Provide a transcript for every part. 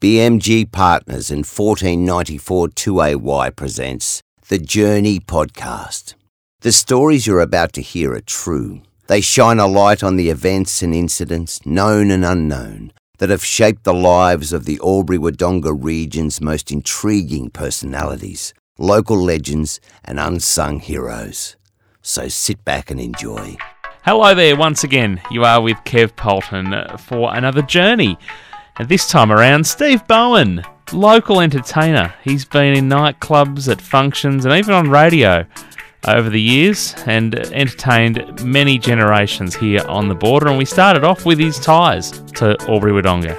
BMG Partners and 1494 2AY presents the Journey Podcast. The stories you're about to hear are true. They shine a light on the events and incidents, known and unknown, that have shaped the lives of the Albury Wodonga region's most intriguing personalities, local legends, and unsung heroes. So sit back and enjoy. Hello there, once again. You are with Kev Polton for another journey. And this time around, Steve Bowen, local entertainer. He's been in nightclubs, at functions, and even on radio over the years and entertained many generations here on the border. And we started off with his ties to Albury Wodonga.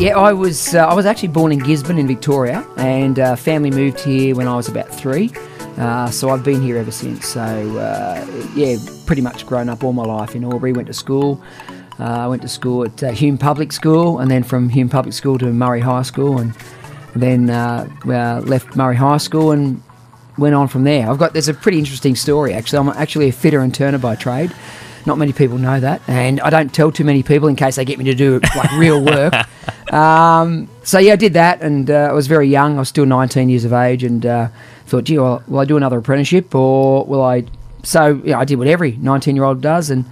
Yeah, I was uh, I was actually born in Gisborne in Victoria, and uh, family moved here when I was about three. Uh, so I've been here ever since. So uh, yeah, pretty much grown up all my life in Albury. Went to school. Uh, I went to school at uh, Hume Public School, and then from Hume Public School to Murray High School, and then uh, uh, left Murray High School and went on from there. I've got there's a pretty interesting story actually. I'm actually a fitter and turner by trade. Not many people know that, and I don't tell too many people in case they get me to do like real work. Um, so yeah, I did that, and uh, I was very young. I was still 19 years of age, and uh, thought, gee, well, will I do another apprenticeship, or will I? So yeah, I did what every 19 year old does, and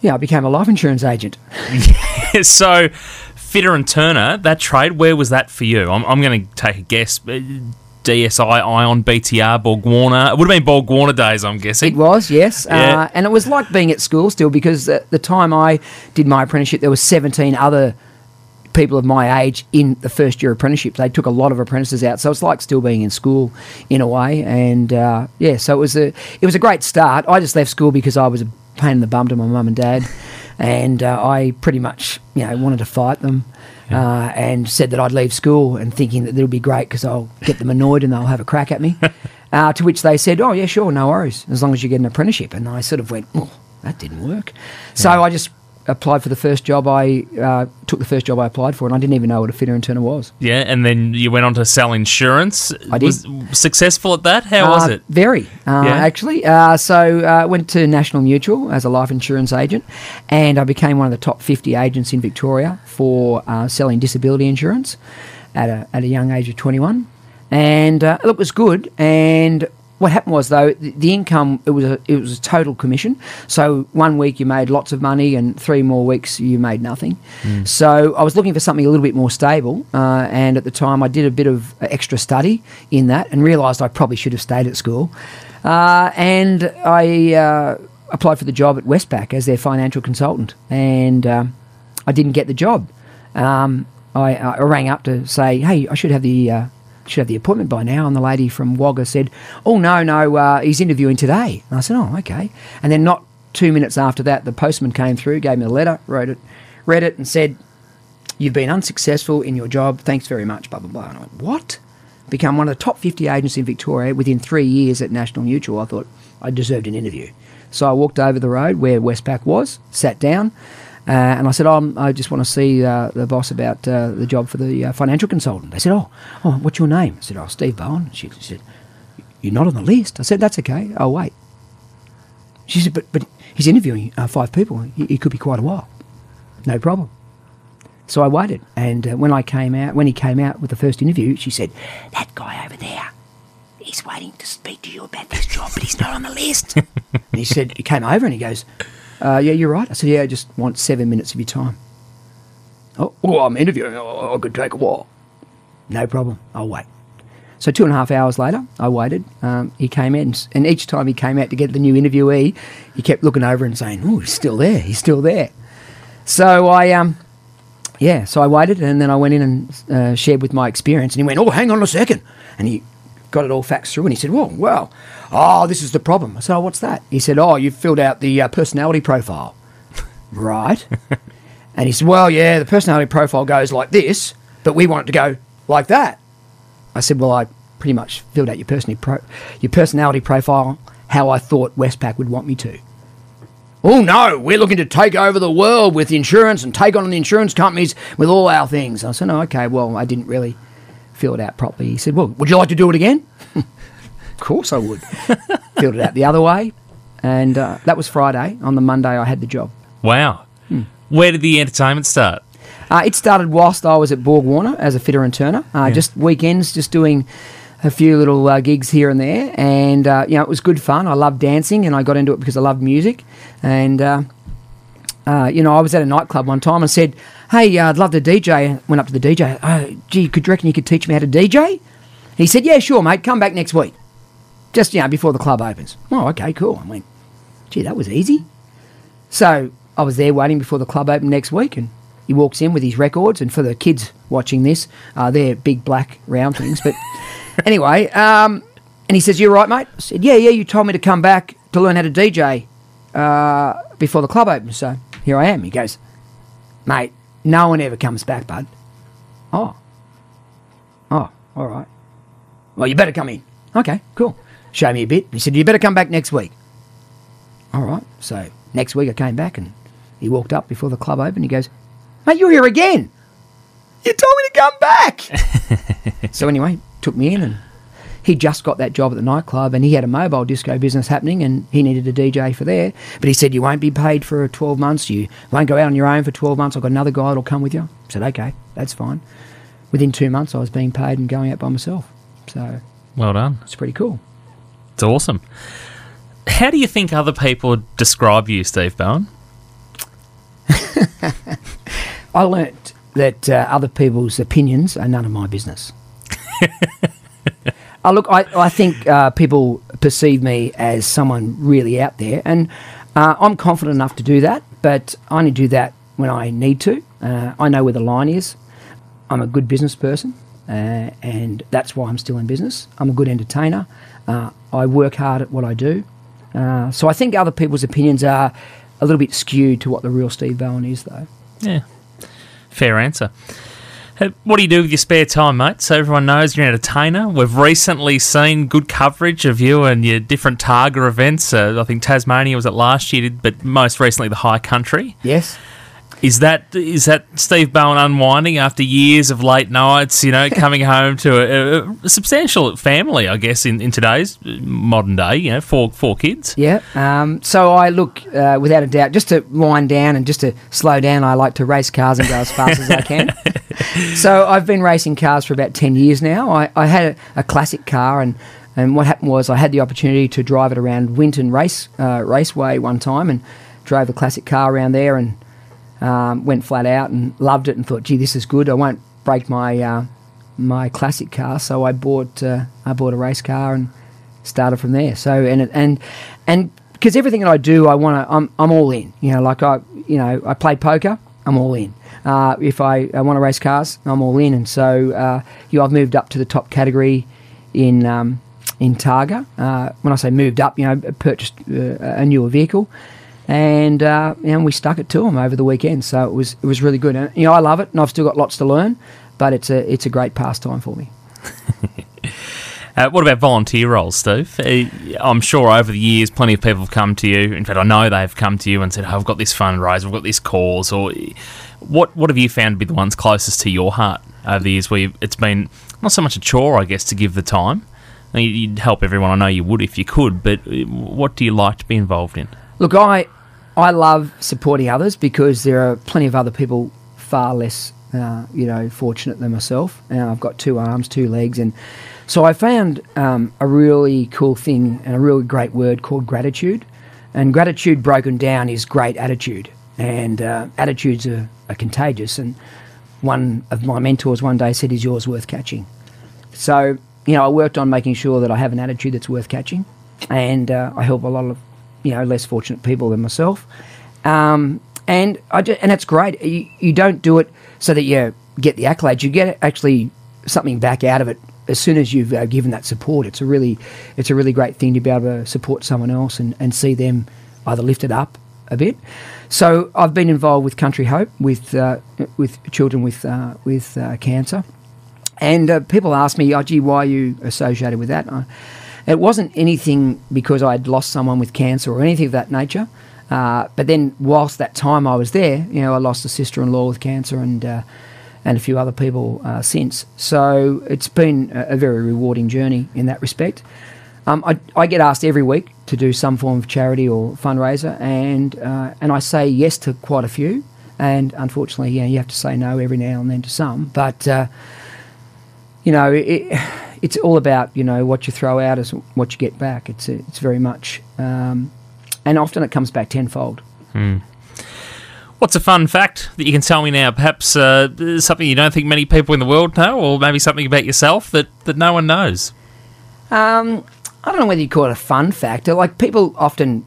yeah, I became a life insurance agent. so, fitter and turner, that trade, where was that for you? I'm, I'm going to take a guess. Uh, DSI, Ion, BTR, Borg Warner. It would have been Borg Warner days, I'm guessing. It was, yes. Yeah. Uh, and it was like being at school still because at the time I did my apprenticeship, there were 17 other people of my age in the first year apprenticeship. They took a lot of apprentices out, so it's like still being in school in a way. And uh, yeah, so it was a it was a great start. I just left school because I was a pain in the bum to my mum and dad, and uh, I pretty much you know wanted to fight them. Uh, and said that I'd leave school and thinking that it'll be great because I'll get them annoyed and they'll have a crack at me. uh, to which they said, "Oh yeah, sure, no worries, as long as you get an apprenticeship." And I sort of went, "Oh, that didn't work." So I just applied for the first job I uh, took the first job I applied for, and I didn't even know what a fitter and turner was. Yeah, and then you went on to sell insurance. I did. Was successful at that? How was Uh, it? Very, uh, Yeah? actually. Uh, so I uh, went to National Mutual as a life insurance agent, and I became one of the top 50 agents in Victoria for uh, selling disability insurance at a, at a young age of 21. And uh, look, it was good. And what happened was though the, the income it was a it was a total commission. So one week you made lots of money, and three more weeks you made nothing. So I was looking for something a little bit more stable. Uh, and at the time, I did a bit of extra study in that, and realised I probably should have stayed at school. Uh, and I uh, applied for the job at Westpac as their financial consultant, and um, I didn't get the job. Um, I, I rang up to say, "Hey, I should have the uh, should have the appointment by now." And the lady from Wagga said, "Oh no, no, uh, he's interviewing today." And I said, "Oh, okay." And then not two minutes after that, the postman came through, gave me a letter, wrote it, read it, and said, "You've been unsuccessful in your job. Thanks very much." Blah blah blah. And I went, "What?" Become one of the top 50 agents in Victoria within three years at National Mutual. I thought I deserved an interview. So I walked over the road where Westpac was, sat down, uh, and I said, oh, I just want to see uh, the boss about uh, the job for the uh, financial consultant. They said, oh, oh, what's your name? I said, oh, Steve Bowen. She said, you're not on the list. I said, that's okay. I'll wait. She said, but, but he's interviewing uh, five people. It, could be quite a while. No problem. So I waited, and uh, when I came out, when he came out with the first interview, she said, "That guy over there, he's waiting to speak to you about this job, but he's not on the list." and he said, he came over and he goes, uh, "Yeah, you're right." I said, "Yeah, I just want seven minutes of your time." Oh, oh I'm interviewing. Oh, I could take a while. No problem. I'll wait. So two and a half hours later, I waited. Um, he came in, and each time he came out to get the new interviewee, he kept looking over and saying, "Oh, he's still there. He's still there." So I um, yeah, so I waited and then I went in and uh, shared with my experience. And he went, Oh, hang on a second. And he got it all faxed through and he said, Well, well, oh, this is the problem. I said, Oh, what's that? He said, Oh, you've filled out the uh, personality profile. right. and he said, Well, yeah, the personality profile goes like this, but we want it to go like that. I said, Well, I pretty much filled out your, personality pro- your personality profile how I thought Westpac would want me to. Oh no, we're looking to take over the world with insurance and take on the insurance companies with all our things. I said, no, okay, well, I didn't really fill it out properly. He said, well, would you like to do it again? of course I would. Filled it out the other way. And uh, that was Friday. On the Monday, I had the job. Wow. Where did the entertainment start? Uh, it started whilst I was at Borg Warner as a fitter and turner. Uh, Yeah. Just weekends, just doing a few little uh, gigs here and there, and uh, you know it was good fun. I loved dancing, and I got into it because I loved music. And uh, you know, I was at a nightclub one time and said, "Hey, uh, I'd love to DJ." Went up to the DJ. Oh, gee, could you reckon you could teach me how to DJ? He said, "Yeah, sure, mate. Come back next week, just you know before the club opens." Oh, okay, cool. I went, "Gee, that was easy." So I was there waiting before the club opened next week, and he walks in with his records. And for the kids watching this, uh, they're big black round things. But anyway, um, and he says, "You're right, mate?" I said, "Yeah, yeah. You told me to come back to learn how to DJ uh, before the club opens, so here I am." He goes, "Mate, no one ever comes back, bud." Oh, oh, all right. Well, you better come in. Okay, cool. Show me a bit. He said, "You better come back next week." All right. So next week I came back and he walked up before the club opened. He goes, "Mate, you're here again. You told me to come back." so anyway, took me in and he just got that job at the nightclub and he had a mobile disco business happening and he needed a DJ for there. But he said, You won't be paid for 12 months. You won't go out on your own for 12 months. I've got another guy that'll come with you. I said, Okay, that's fine. Within two months, I was being paid and going out by myself. So Well done. it's pretty cool. It's awesome. How do you think other people describe you, Steve Bowen? I learnt that uh, other people's opinions are none of my business. uh, look, I, I think uh, people perceive me as someone really out there, and uh, I'm confident enough to do that, but I only do that when I need to. Uh, I know where the line is. I'm a good business person, uh, and that's why I'm still in business. I'm a good entertainer. I work hard at what I do. So I think other people's opinions are a little bit skewed to what the real Steve Bowen is, though. Yeah. Fair answer. Uh, What do you do with your spare time, mate? So everyone knows you're an entertainer. We've recently seen good coverage of you and your different Targa events. Uh, I think Tasmania was it last year, but most recently the High Country. Yes. Is that is that Steve Bowen unwinding after years of late nights? You know, coming home to a, a substantial family, I guess, in, in today's modern day. You know, four four kids. Yeah. Um, so I look, uh, without a doubt, just to wind down and just to slow down, I like to race cars and go as fast as I can. So I've been racing cars for about 10 years now. I, I had a, a classic car, and, and what happened was I had the opportunity to drive it around Winton Race uh, Raceway one time and drove the classic car around there and um, went flat out and loved it and thought, gee, this is good. I won't break my uh, my classic car, so I bought uh, I bought a race car and started from there. So and and and because everything that I do, I want to. I'm I'm all in. You know, like I you know I play poker. I'm all in. Uh, if I, I want to race cars, I'm all in. And so uh, you I've moved up to the top category in um, in Targa. Uh, when I say moved up, you know, purchased uh, a newer vehicle, and uh, and we stuck it to them over the weekend. So it was it was really good. And you know, I love it, and I've still got lots to learn, but it's a it's a great pastime for me. Uh, what about volunteer roles, Steve? Uh, I'm sure over the years, plenty of people have come to you. In fact, I know they've come to you and said, oh, "I've got this fundraiser, I've got this cause." Or what? What have you found to be the ones closest to your heart over the years, where it's been not so much a chore, I guess, to give the time. You'd help everyone. I know you would if you could, but uh, what do you like to be involved in? Look, I I love supporting others because there are plenty of other people far less, uh, you know, fortunate than myself. And I've got two arms, two legs, and so I found um, a really cool thing and a really great word called gratitude. And gratitude broken down is great attitude, and uh, attitudes are, are contagious. And one of my mentors one day said, "Is yours worth catching?" So, you know, I worked on making sure that I have an attitude that's worth catching, and uh, I help a lot of, you know, less fortunate people than myself. Um, and I ju- and it's great. You, you don't do it so that you get the accolades. You get actually something back out of it as soon as you've uh, given that support. It's a really, it's a really great thing to be able to support someone else and, and see them either lifted up a bit. So I've been involved with Country Hope with uh, with children with uh, with uh, cancer. And uh, people ask me, oh, gee, why are you associated with that? Uh, it wasn't anything because I'd lost someone with cancer or anything of that nature. Uh, but then, whilst that time I was there, you know, I lost a sister-in-law with cancer and and a few other people uh, since. So it's been a, very rewarding journey in that respect. Um, I, I get asked every week to do some form of charity or fundraiser, and uh, and I say yes to quite a few. and unfortunately, yeah, you have to say no every now and then to some. But uh, you know, it, it's all about you know what you throw out is what you get back. It's it's very much, um, and often it comes back tenfold. What's a fun fact that you can tell me now? Perhaps uh, something you don't think many people in the world know, or maybe something about yourself that, that no one knows. Um, I don't know whether you call it a fun fact. Like people often,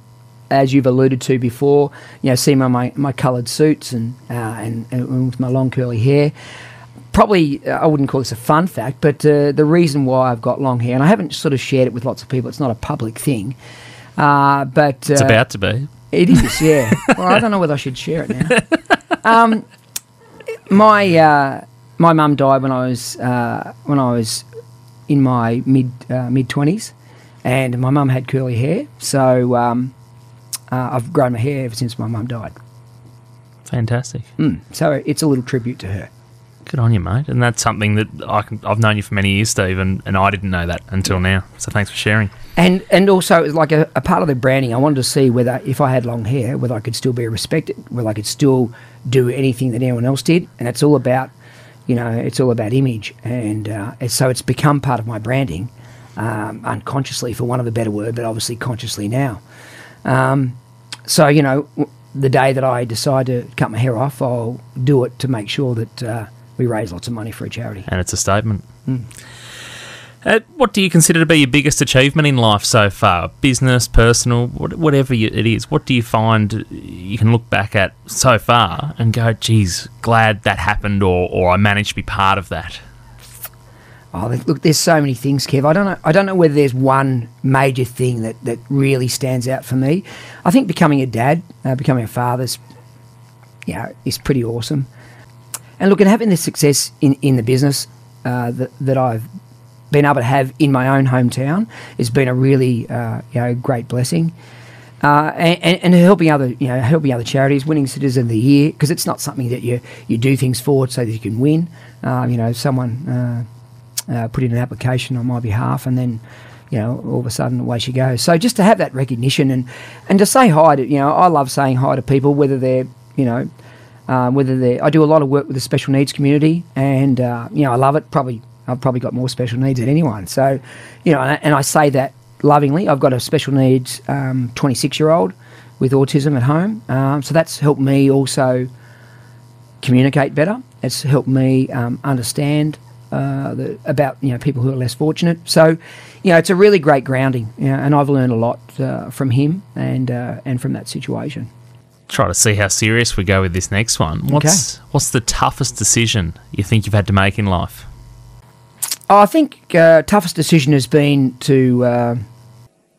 as you've alluded to before, you know, see my my, my coloured suits and, uh, and and with my long curly hair. Probably, uh, I wouldn't call this a fun fact, but uh, the reason why I've got long hair, and I haven't sort of shared it with lots of people. It's not a public thing, uh, but It's uh, about to be. It is, yeah. well, I don't know whether I should share it now. Um, my uh, my mum died when I was uh, when I was in my mid uh, mid twenties, and my mum had curly hair, so um, uh, I've grown my hair ever since my mum died. Fantastic. Mm. So it's a little tribute to her. Good on you, mate. And that's something that I can, I've known you for many years, Steve, and, and I didn't know that until now. So thanks for sharing. And and also like a, a part of the branding. I wanted to see whether if I had long hair, whether I could still be respected, whether I could still do anything that anyone else did. And it's all about, you know, it's all about image. And uh, so it's become part of my branding, um, unconsciously, for one of the better word, but obviously consciously now. Um, so you know, the day that I decide to cut my hair off, I'll do it to make sure that uh, we raise lots of money for a charity. And it's a statement. Uh, what do you consider to be your biggest achievement in life so far? Business, personal, whatever it is. What do you find you can look back at so far and go, geez, glad that happened or, or I managed to be part of that? Oh, look, there's so many things, Kev. I don't know. I don't know whether there's one major thing that, that really stands out for me. I think becoming a dad, uh, becoming a father's, you know, is pretty awesome. And look, and having the success in, in the business uh, that, that I've been able to have in my own hometown has been a really, uh, you know, great blessing. Uh, and, and, helping other, you know, helping other charities, winning Citizen of the Year, because it's not something that you, you do things for so that you can win. Uh, you know, someone uh, uh, put in an application on my behalf, and then you know all of a sudden away she goes. So just to have that recognition and and to say hi to you know I love saying hi to people whether they're you know uh, whether they I do a lot of work with the special needs community, and uh, you know I love it. Probably I've probably got more special needs than anyone. So you know, and I, and I say that lovingly. I've got a special needs 26 year old with autism at home, um, so that's helped me also communicate better. It's helped me um, understand uh, the, about you know people who are less fortunate. So, you know, it's a really great grounding, you know, and I've learned a lot uh, from him and uh, and from that situation. Try to see how serious we go with this next one. What's what's the toughest decision you think you've had to make in life? Oh, I think uh, toughest decision has been to uh,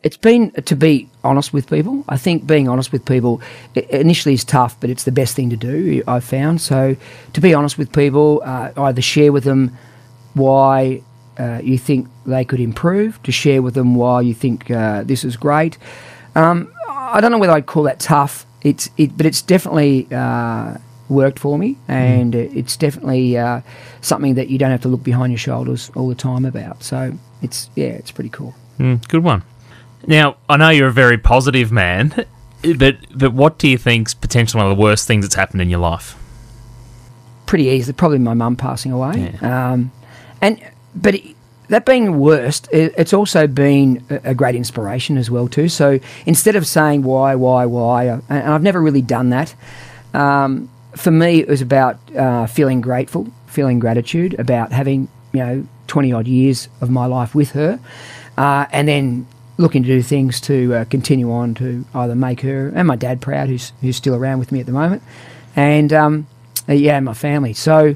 it's been to be honest with people. I think being honest with people initially is tough, but it's the best thing to do. I've found so to be honest with people, uh, either share with them why uh, you think they could improve, to share with them why you think uh, this is great. Um, I don't know whether I'd call that tough. It's it, but it's definitely uh, worked for me, and it's definitely uh, something that you don't have to look behind your shoulders all the time about. So it's yeah, it's pretty cool. Mm, good one. Now, I know you're a very positive man, but but what do you think's potentially one of the worst things that's happened in your life? Pretty easily, probably my mum passing away. Um, and but it, that being the worst, it's also been a, great inspiration as well too. So instead of saying why, why, why, and I've never really done that. Um, for me, it was about uh, feeling grateful, feeling gratitude about having you know twenty odd years of my life with her, uh, and then looking to do things to uh, continue on to either make her and my dad proud, who's who's still around with me at the moment, and um, yeah, my family. So,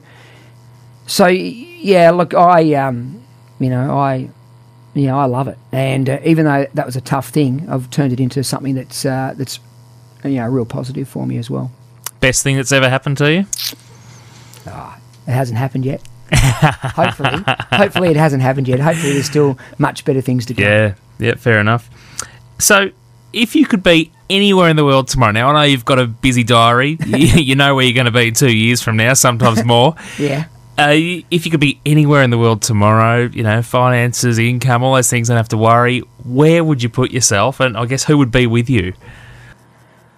so yeah, look, I um, you know, I you know, I love it, and uh, even though that was a tough thing, I've turned it into something that's uh, that's you know real positive for me as well. Best thing that's ever happened to you? It hasn't happened yet. hopefully, hopefully it hasn't happened yet. Hopefully, there's still much better things to go. Yeah, yeah, fair enough. So, if you could be anywhere in the world tomorrow, now I know you've got a busy diary. you, you know where you're going to be two years from now, sometimes more. Yeah. Uh, if you could be anywhere in the world tomorrow, you know, finances, income, all those things, don't have to worry. Where would you put yourself? And I guess who would be with you?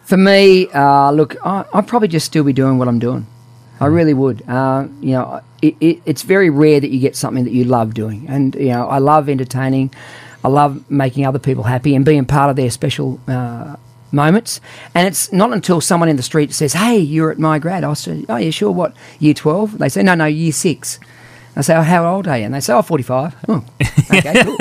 For me, uh, look, I, I'd probably just still be doing what I'm doing. I really would. Uh, you know, it, it, it's very rare that you get something that you love doing, and you know, I love entertaining. I love making other people happy and being part of their special uh, moments. And it's not until someone in the street says, "Hey, you're at my grad," I say, "Oh yeah, sure. What year 12? They say, "No, no, year six. I say, "Oh, how old are you?" And they say, "Oh, 45. Oh, okay, cool.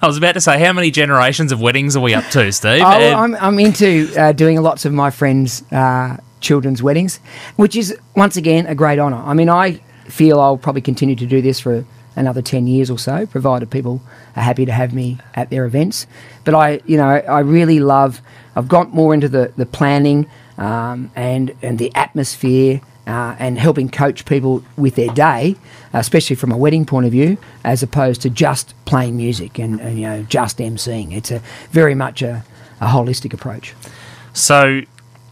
I was about to say, how many generations of weddings are we up to, Steve? Oh, Uh, I'm, I'm into uh, doing lots of my friends' uh, children's weddings, which is once again a great honour. I mean, I feel I'll probably continue to do this for another ten years or so, provided people are happy to have me at their events. But I, you know, I really love. I've got more into the the planning um, and and the atmosphere. Uh, and helping coach people with their day, especially from a wedding point of view, as opposed to just playing music and, and you know just emceeing. It's a very much a, a holistic approach. So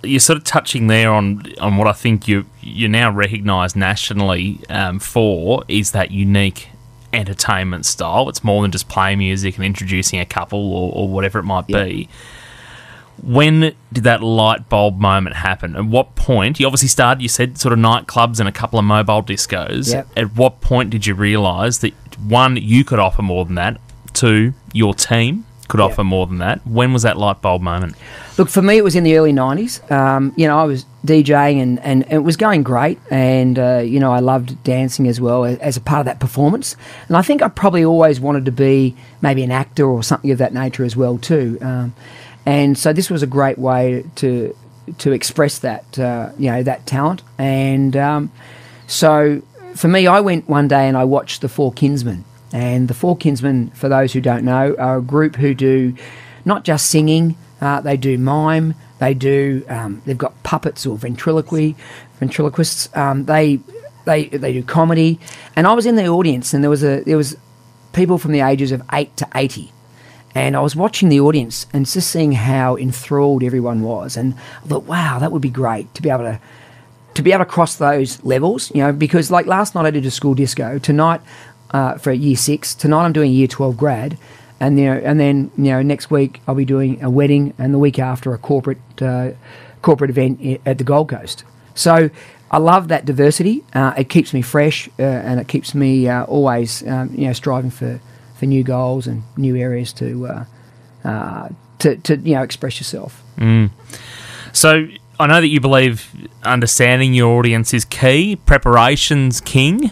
you're sort of touching there on on what I think you you're now recognised nationally um, for is that unique entertainment style. It's more than just playing music and introducing a couple or, or whatever it might be. When did that light bulb moment happen? At what point? You obviously started. You said sort of nightclubs and a couple of mobile discos. Yep. At what point did you realise that one, you could offer more than that? Two, your team could Yep. offer more than that. When was that light bulb moment? Look, for me, it was in the early 90s. Um, you know, I was DJing and, and, it was going great. And, uh, you know, I loved dancing as well as, as a part of that performance. And I think I probably always wanted to be maybe an actor or something of that nature as well, too. Um, and so this was a great way to to express that, uh, you know, that talent. And um, so for me, I went one day and I watched The Four Kinsmen. And The Four Kinsmen, for those who don't know, are a group who do not just singing, uh, they do mime, they do, um, they've got puppets or ventriloquy, ventriloquists. Um, they, they, they do comedy. And I was in the audience and there was, a, there was people from the ages of 8 to 80. And I was watching the audience and just seeing how enthralled everyone was. And I thought, wow, that would be great to be able to to be able to cross those levels, you know, because like last night I did a school disco. Tonight, uh, for year six, tonight I'm doing year twelve grad, and you know, and then you know next week I'll be doing a wedding, and the week after a corporate uh, corporate event at the Gold Coast. So I love that diversity. Uh, it keeps me fresh, uh, and it keeps me uh, always um, you know striving for for new goals and new areas to uh, uh, to to you know express yourself. So I know that you believe understanding your audience is key, preparation's king.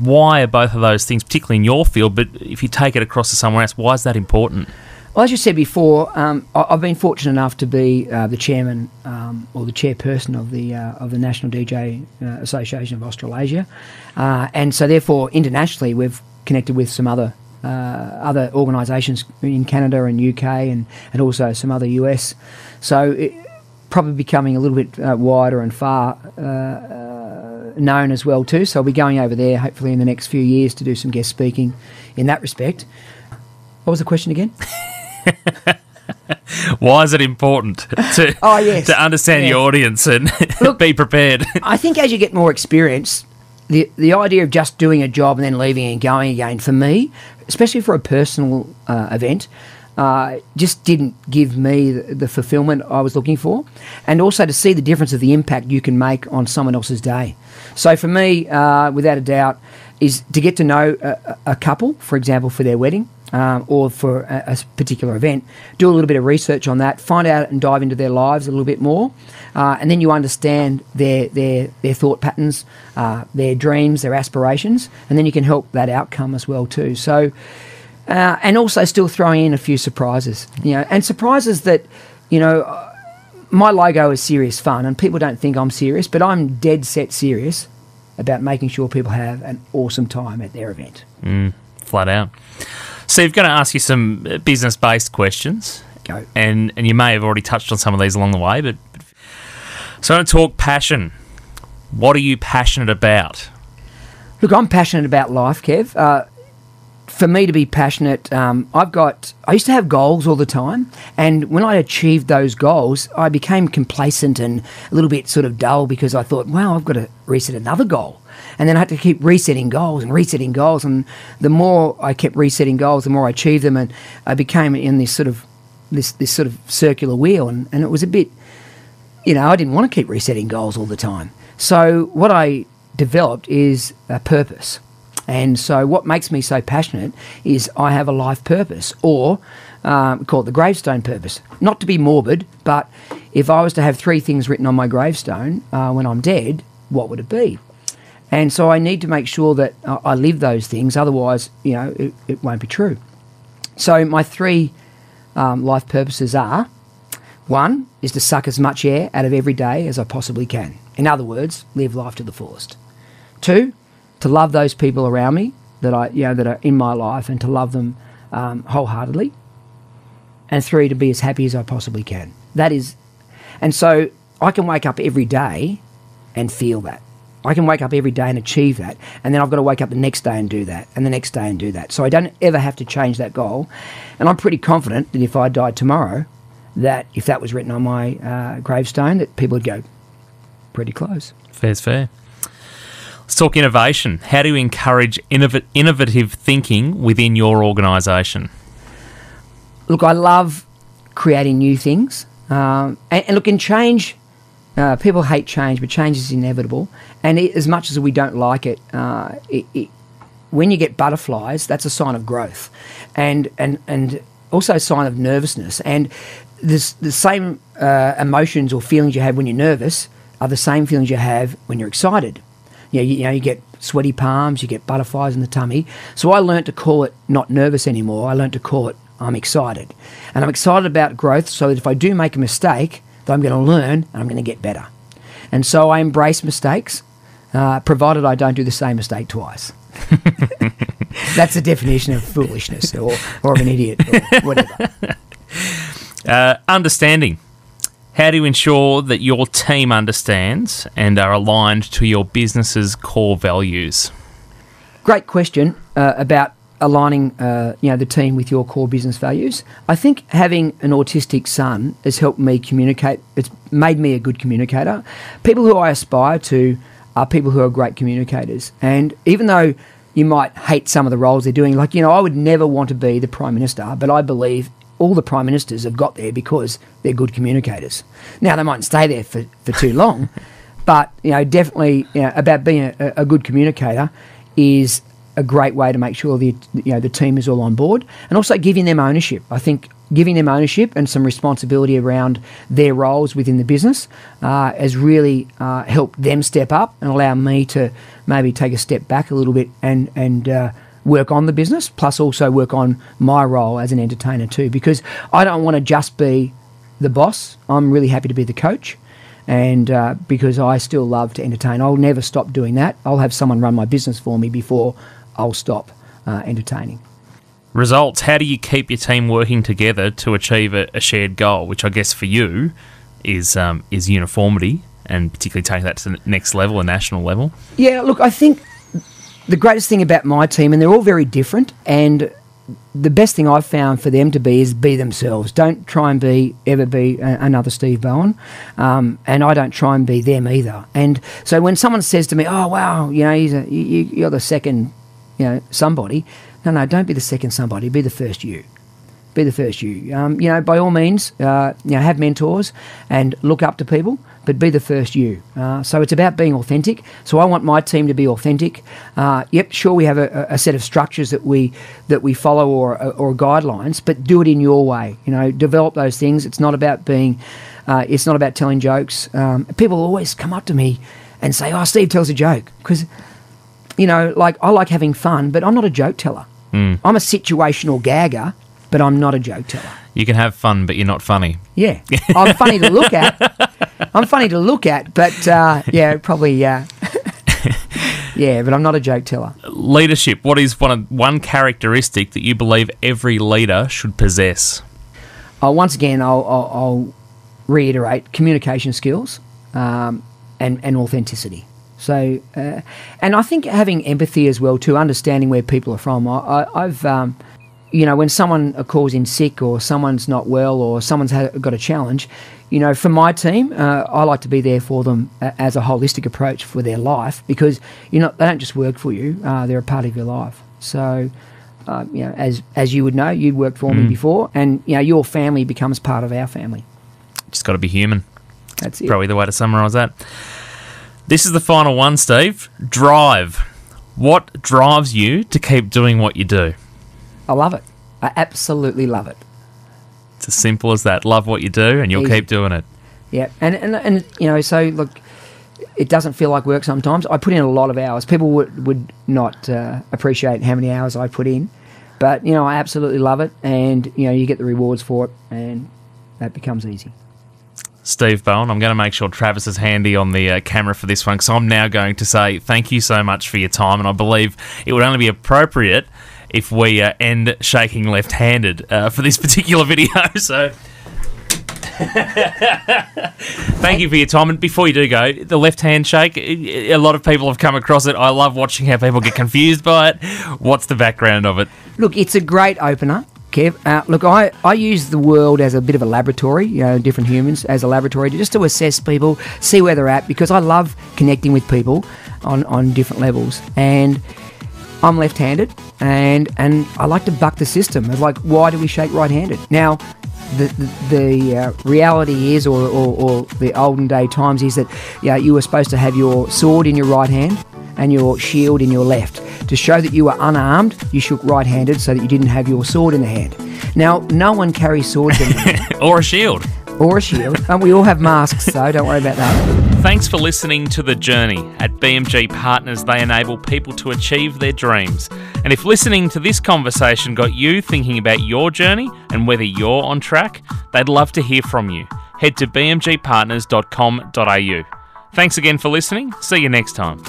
Why are both of those things, particularly in your field, but if you take it across to somewhere else, why is that important? Well, as you said before, um, I've been fortunate enough to be uh, the chairman um, or the chairperson of the uh, of the National DJ uh, Association of Australasia, uh, and so therefore internationally we've connected with some other uh, other organisations in Canada and UK and and also some other US. So it, probably becoming a little bit uh, wider and far known as well too. So I'll be going over there hopefully in the next few years to do some guest speaking in that respect. What was the question again? Why is it important to Oh, yes. to understand Yes. your audience and Look- be prepared? I think as you get more experience, the the idea of just doing a job and then leaving and going again for me, especially for a personal uh, event, uh, just didn't give me the, the fulfillment I was looking for, and also to see the difference of the impact you can make on someone else's day. So for me, uh, without a doubt, is to get to know a, a a couple, for example, for their wedding. Um, or for a particular event, do a little bit of research on that, find out and dive into their lives a little bit more, uh, and then you understand their their their thought patterns, uh, their dreams, their aspirations, and then you can help that outcome as well too. So, uh, and also still throwing in a few surprises, you know, and surprises that, you know, my logo is serious fun, and people don't think I'm serious, but I'm dead set serious about making sure people have an awesome time at their event. Flat out. So, you've got to ask you some business based questions. Go. and and you may have already touched on some of these along the way, but so I'm going to talk passion. What are you passionate about? Look, I'm passionate about life, Kev. Uh, for me to be passionate, um, I've got. I used to have goals all the time, and when I achieved those goals, I became complacent and a little bit sort of dull because I thought, "Wow, I've got to reset another goal," and then I had to keep resetting goals and resetting goals, and the more I kept resetting goals, the more I achieved them, and I became in this sort of this this sort of circular wheel, and, and it was a bit, you know, I didn't want to keep resetting goals all the time. So what I developed is a purpose. And so, what makes me so passionate is I have a life purpose, or um, call it the gravestone purpose. Not to be morbid, but if I was to have three things written on my gravestone uh, when I'm dead, what would it be? And so, I need to make sure that I live those things, otherwise, you know, it, it won't be true. So, my three um, life purposes are one is to suck as much air out of every day as I possibly can. In other words, live life to the fullest. Two, to love those people around me that I, you know, that are in my life, and to love them um, wholeheartedly. And three, to be as happy as I possibly can. That is, and so I can wake up every day and feel that. I can wake up every day and achieve that, and then I've got to wake up the next day and do that, and the next day and do that. So I don't ever have to change that goal, and I'm pretty confident that if I died tomorrow, that if that was written on my uh, gravestone, that people would go pretty close. Fair's fair. Let's talk innovation. How do you encourage innov- innovative thinking within your organisation? Look, I love creating new things. Um, and, and, look, in change, uh, people hate change, but change is inevitable. And it, as much as we don't like it, uh, it, it, when you get butterflies, that's a sign of growth, and and and also a sign of nervousness. And this, the same uh, emotions or feelings you have when you're nervous are the same feelings you have when you're excited. You know, you, you, know, you get sweaty palms, you get butterflies in the tummy. So I learned to call it not nervous anymore. I learned to call it I'm excited. And I'm excited about growth so that if I do make a mistake, that I'm going to learn and I'm going to get better. And so I embrace mistakes, uh, provided I don't do the same mistake twice. That's the definition of foolishness or, or of an idiot or whatever. Uh, understanding. How do you ensure that your team understands and are aligned to your business's core values? Great question uh, about aligning uh, you know the team with your core business values. I think having an autistic son has helped me communicate. It's made me a good communicator. People who I aspire to are people who are great communicators. And even though you might hate some of the roles they're doing, like you know, I would never want to be the prime minister, but I believe all the prime ministers have got there because they're good communicators. Now they mightn't stay there for, for too long, but you know, definitely you know, about being a, a good communicator is a great way to make sure the you know the team is all on board, and also giving them ownership. I think giving them ownership and some responsibility around their roles within the business uh, has really uh, helped them step up and allow me to maybe take a step back a little bit and and uh, work on the business, plus also work on my role as an entertainer too, because I don't want to just be the boss. I'm really happy to be the coach. And uh, because I still love to entertain, I'll never stop doing that. I'll have someone run my business for me before I'll stop uh, entertaining. Results. How do you keep your team working together to achieve a, a shared goal, which I guess for you is um, is uniformity and particularly taking that to the next level, a national level? Yeah, look, I think the greatest thing about my team, and they're all very different, and the best thing I've found for them to be is be themselves. Don't try and be ever be a, another Steve Bowen, um, and I don't try and be them either. And so when someone says to me, "Oh wow, you know, a, you, are the second, you know, somebody," no, no, don't be the second somebody. Be the first you. Be the first you. Um, you know, by all means, uh, you know, have mentors and look up to people but be the first you. Uh, so it's about being authentic. So I want my team to be authentic. Uh, yep, sure, we have a, a, set of structures that we that we follow or or guidelines, but do it in your way. You know, develop those things. It's not about being. Uh, it's not about telling jokes. Um, people always come up to me and say, "Oh, Steve tells a joke," because you know, like I like having fun, but I'm not a joke teller. Mm. I'm a situational gagger, but I'm not a joke teller. You can have fun, but you're not funny. Yeah, I'm funny to look at. I'm funny to look at, but uh, yeah, probably uh, yeah, but I'm not a joke teller. Leadership. What is one one characteristic that you believe every leader should possess? Oh, once again, I'll, I'll, I'll reiterate communication skills um, and and authenticity. So, uh, and I think having empathy as well too, understanding where people are from. I, have um, you know, when someone calls in sick or someone's not well or someone's got a challenge, you know, for my team, uh, I like to be there for them as a holistic approach for their life because you know they don't just work for you; uh, they're a part of your life. So, uh, you know, as as you would know, you'd worked for Mm. me before, and you know, your family becomes part of our family. Just got to be human. That's it. Probably the way to summarise that. This is the final one, Steve. Drive. What drives you to keep doing what you do? I love it. I absolutely love it. It's as simple as that. Love what you do, and you'll Easy. keep doing it. Yeah, and, and and you know, so look, it doesn't feel like work sometimes. I put in a lot of hours. People would would not uh, appreciate how many hours I put in, but you know, I absolutely love it, and you know, you get the rewards for it, and that becomes easy. Steve Bowen, I'm going to make sure Travis is handy on the uh, camera for this one because I'm now going to say thank you so much for your time, and I believe it would only be appropriate if we uh, end shaking left-handed uh, for this particular video. So. Thank you for your time. And before you do go, the left hand shake, a lot of people have come across it. I love watching how people get confused by it. What's the background of it? Look, it's a great opener. Kev, uh, look, I, I use the world as a bit of a laboratory, you know, different humans as a laboratory, just to assess people, see where they're at, because I love connecting with people on, on different levels. And I'm left-handed, and and I like to buck the system of like, why do we shake right-handed? Now, the the, the uh, reality is, or, or, or the olden day times is that yeah, you were supposed to have your sword in your right hand and your shield in your left. To show that you were unarmed, you shook right-handed so that you didn't have your sword in the hand. Now, no one carries swords anymore, Or a shield. or a shield, and we all have masks, so don't worry about that. Thanks for listening to The Journey. At BMG Partners, they enable people to achieve their dreams. And if listening to this conversation got you thinking about your journey and whether you're on track, they'd love to hear from you. Head to bmgpartners.com.au. Thanks again for listening. See you next time.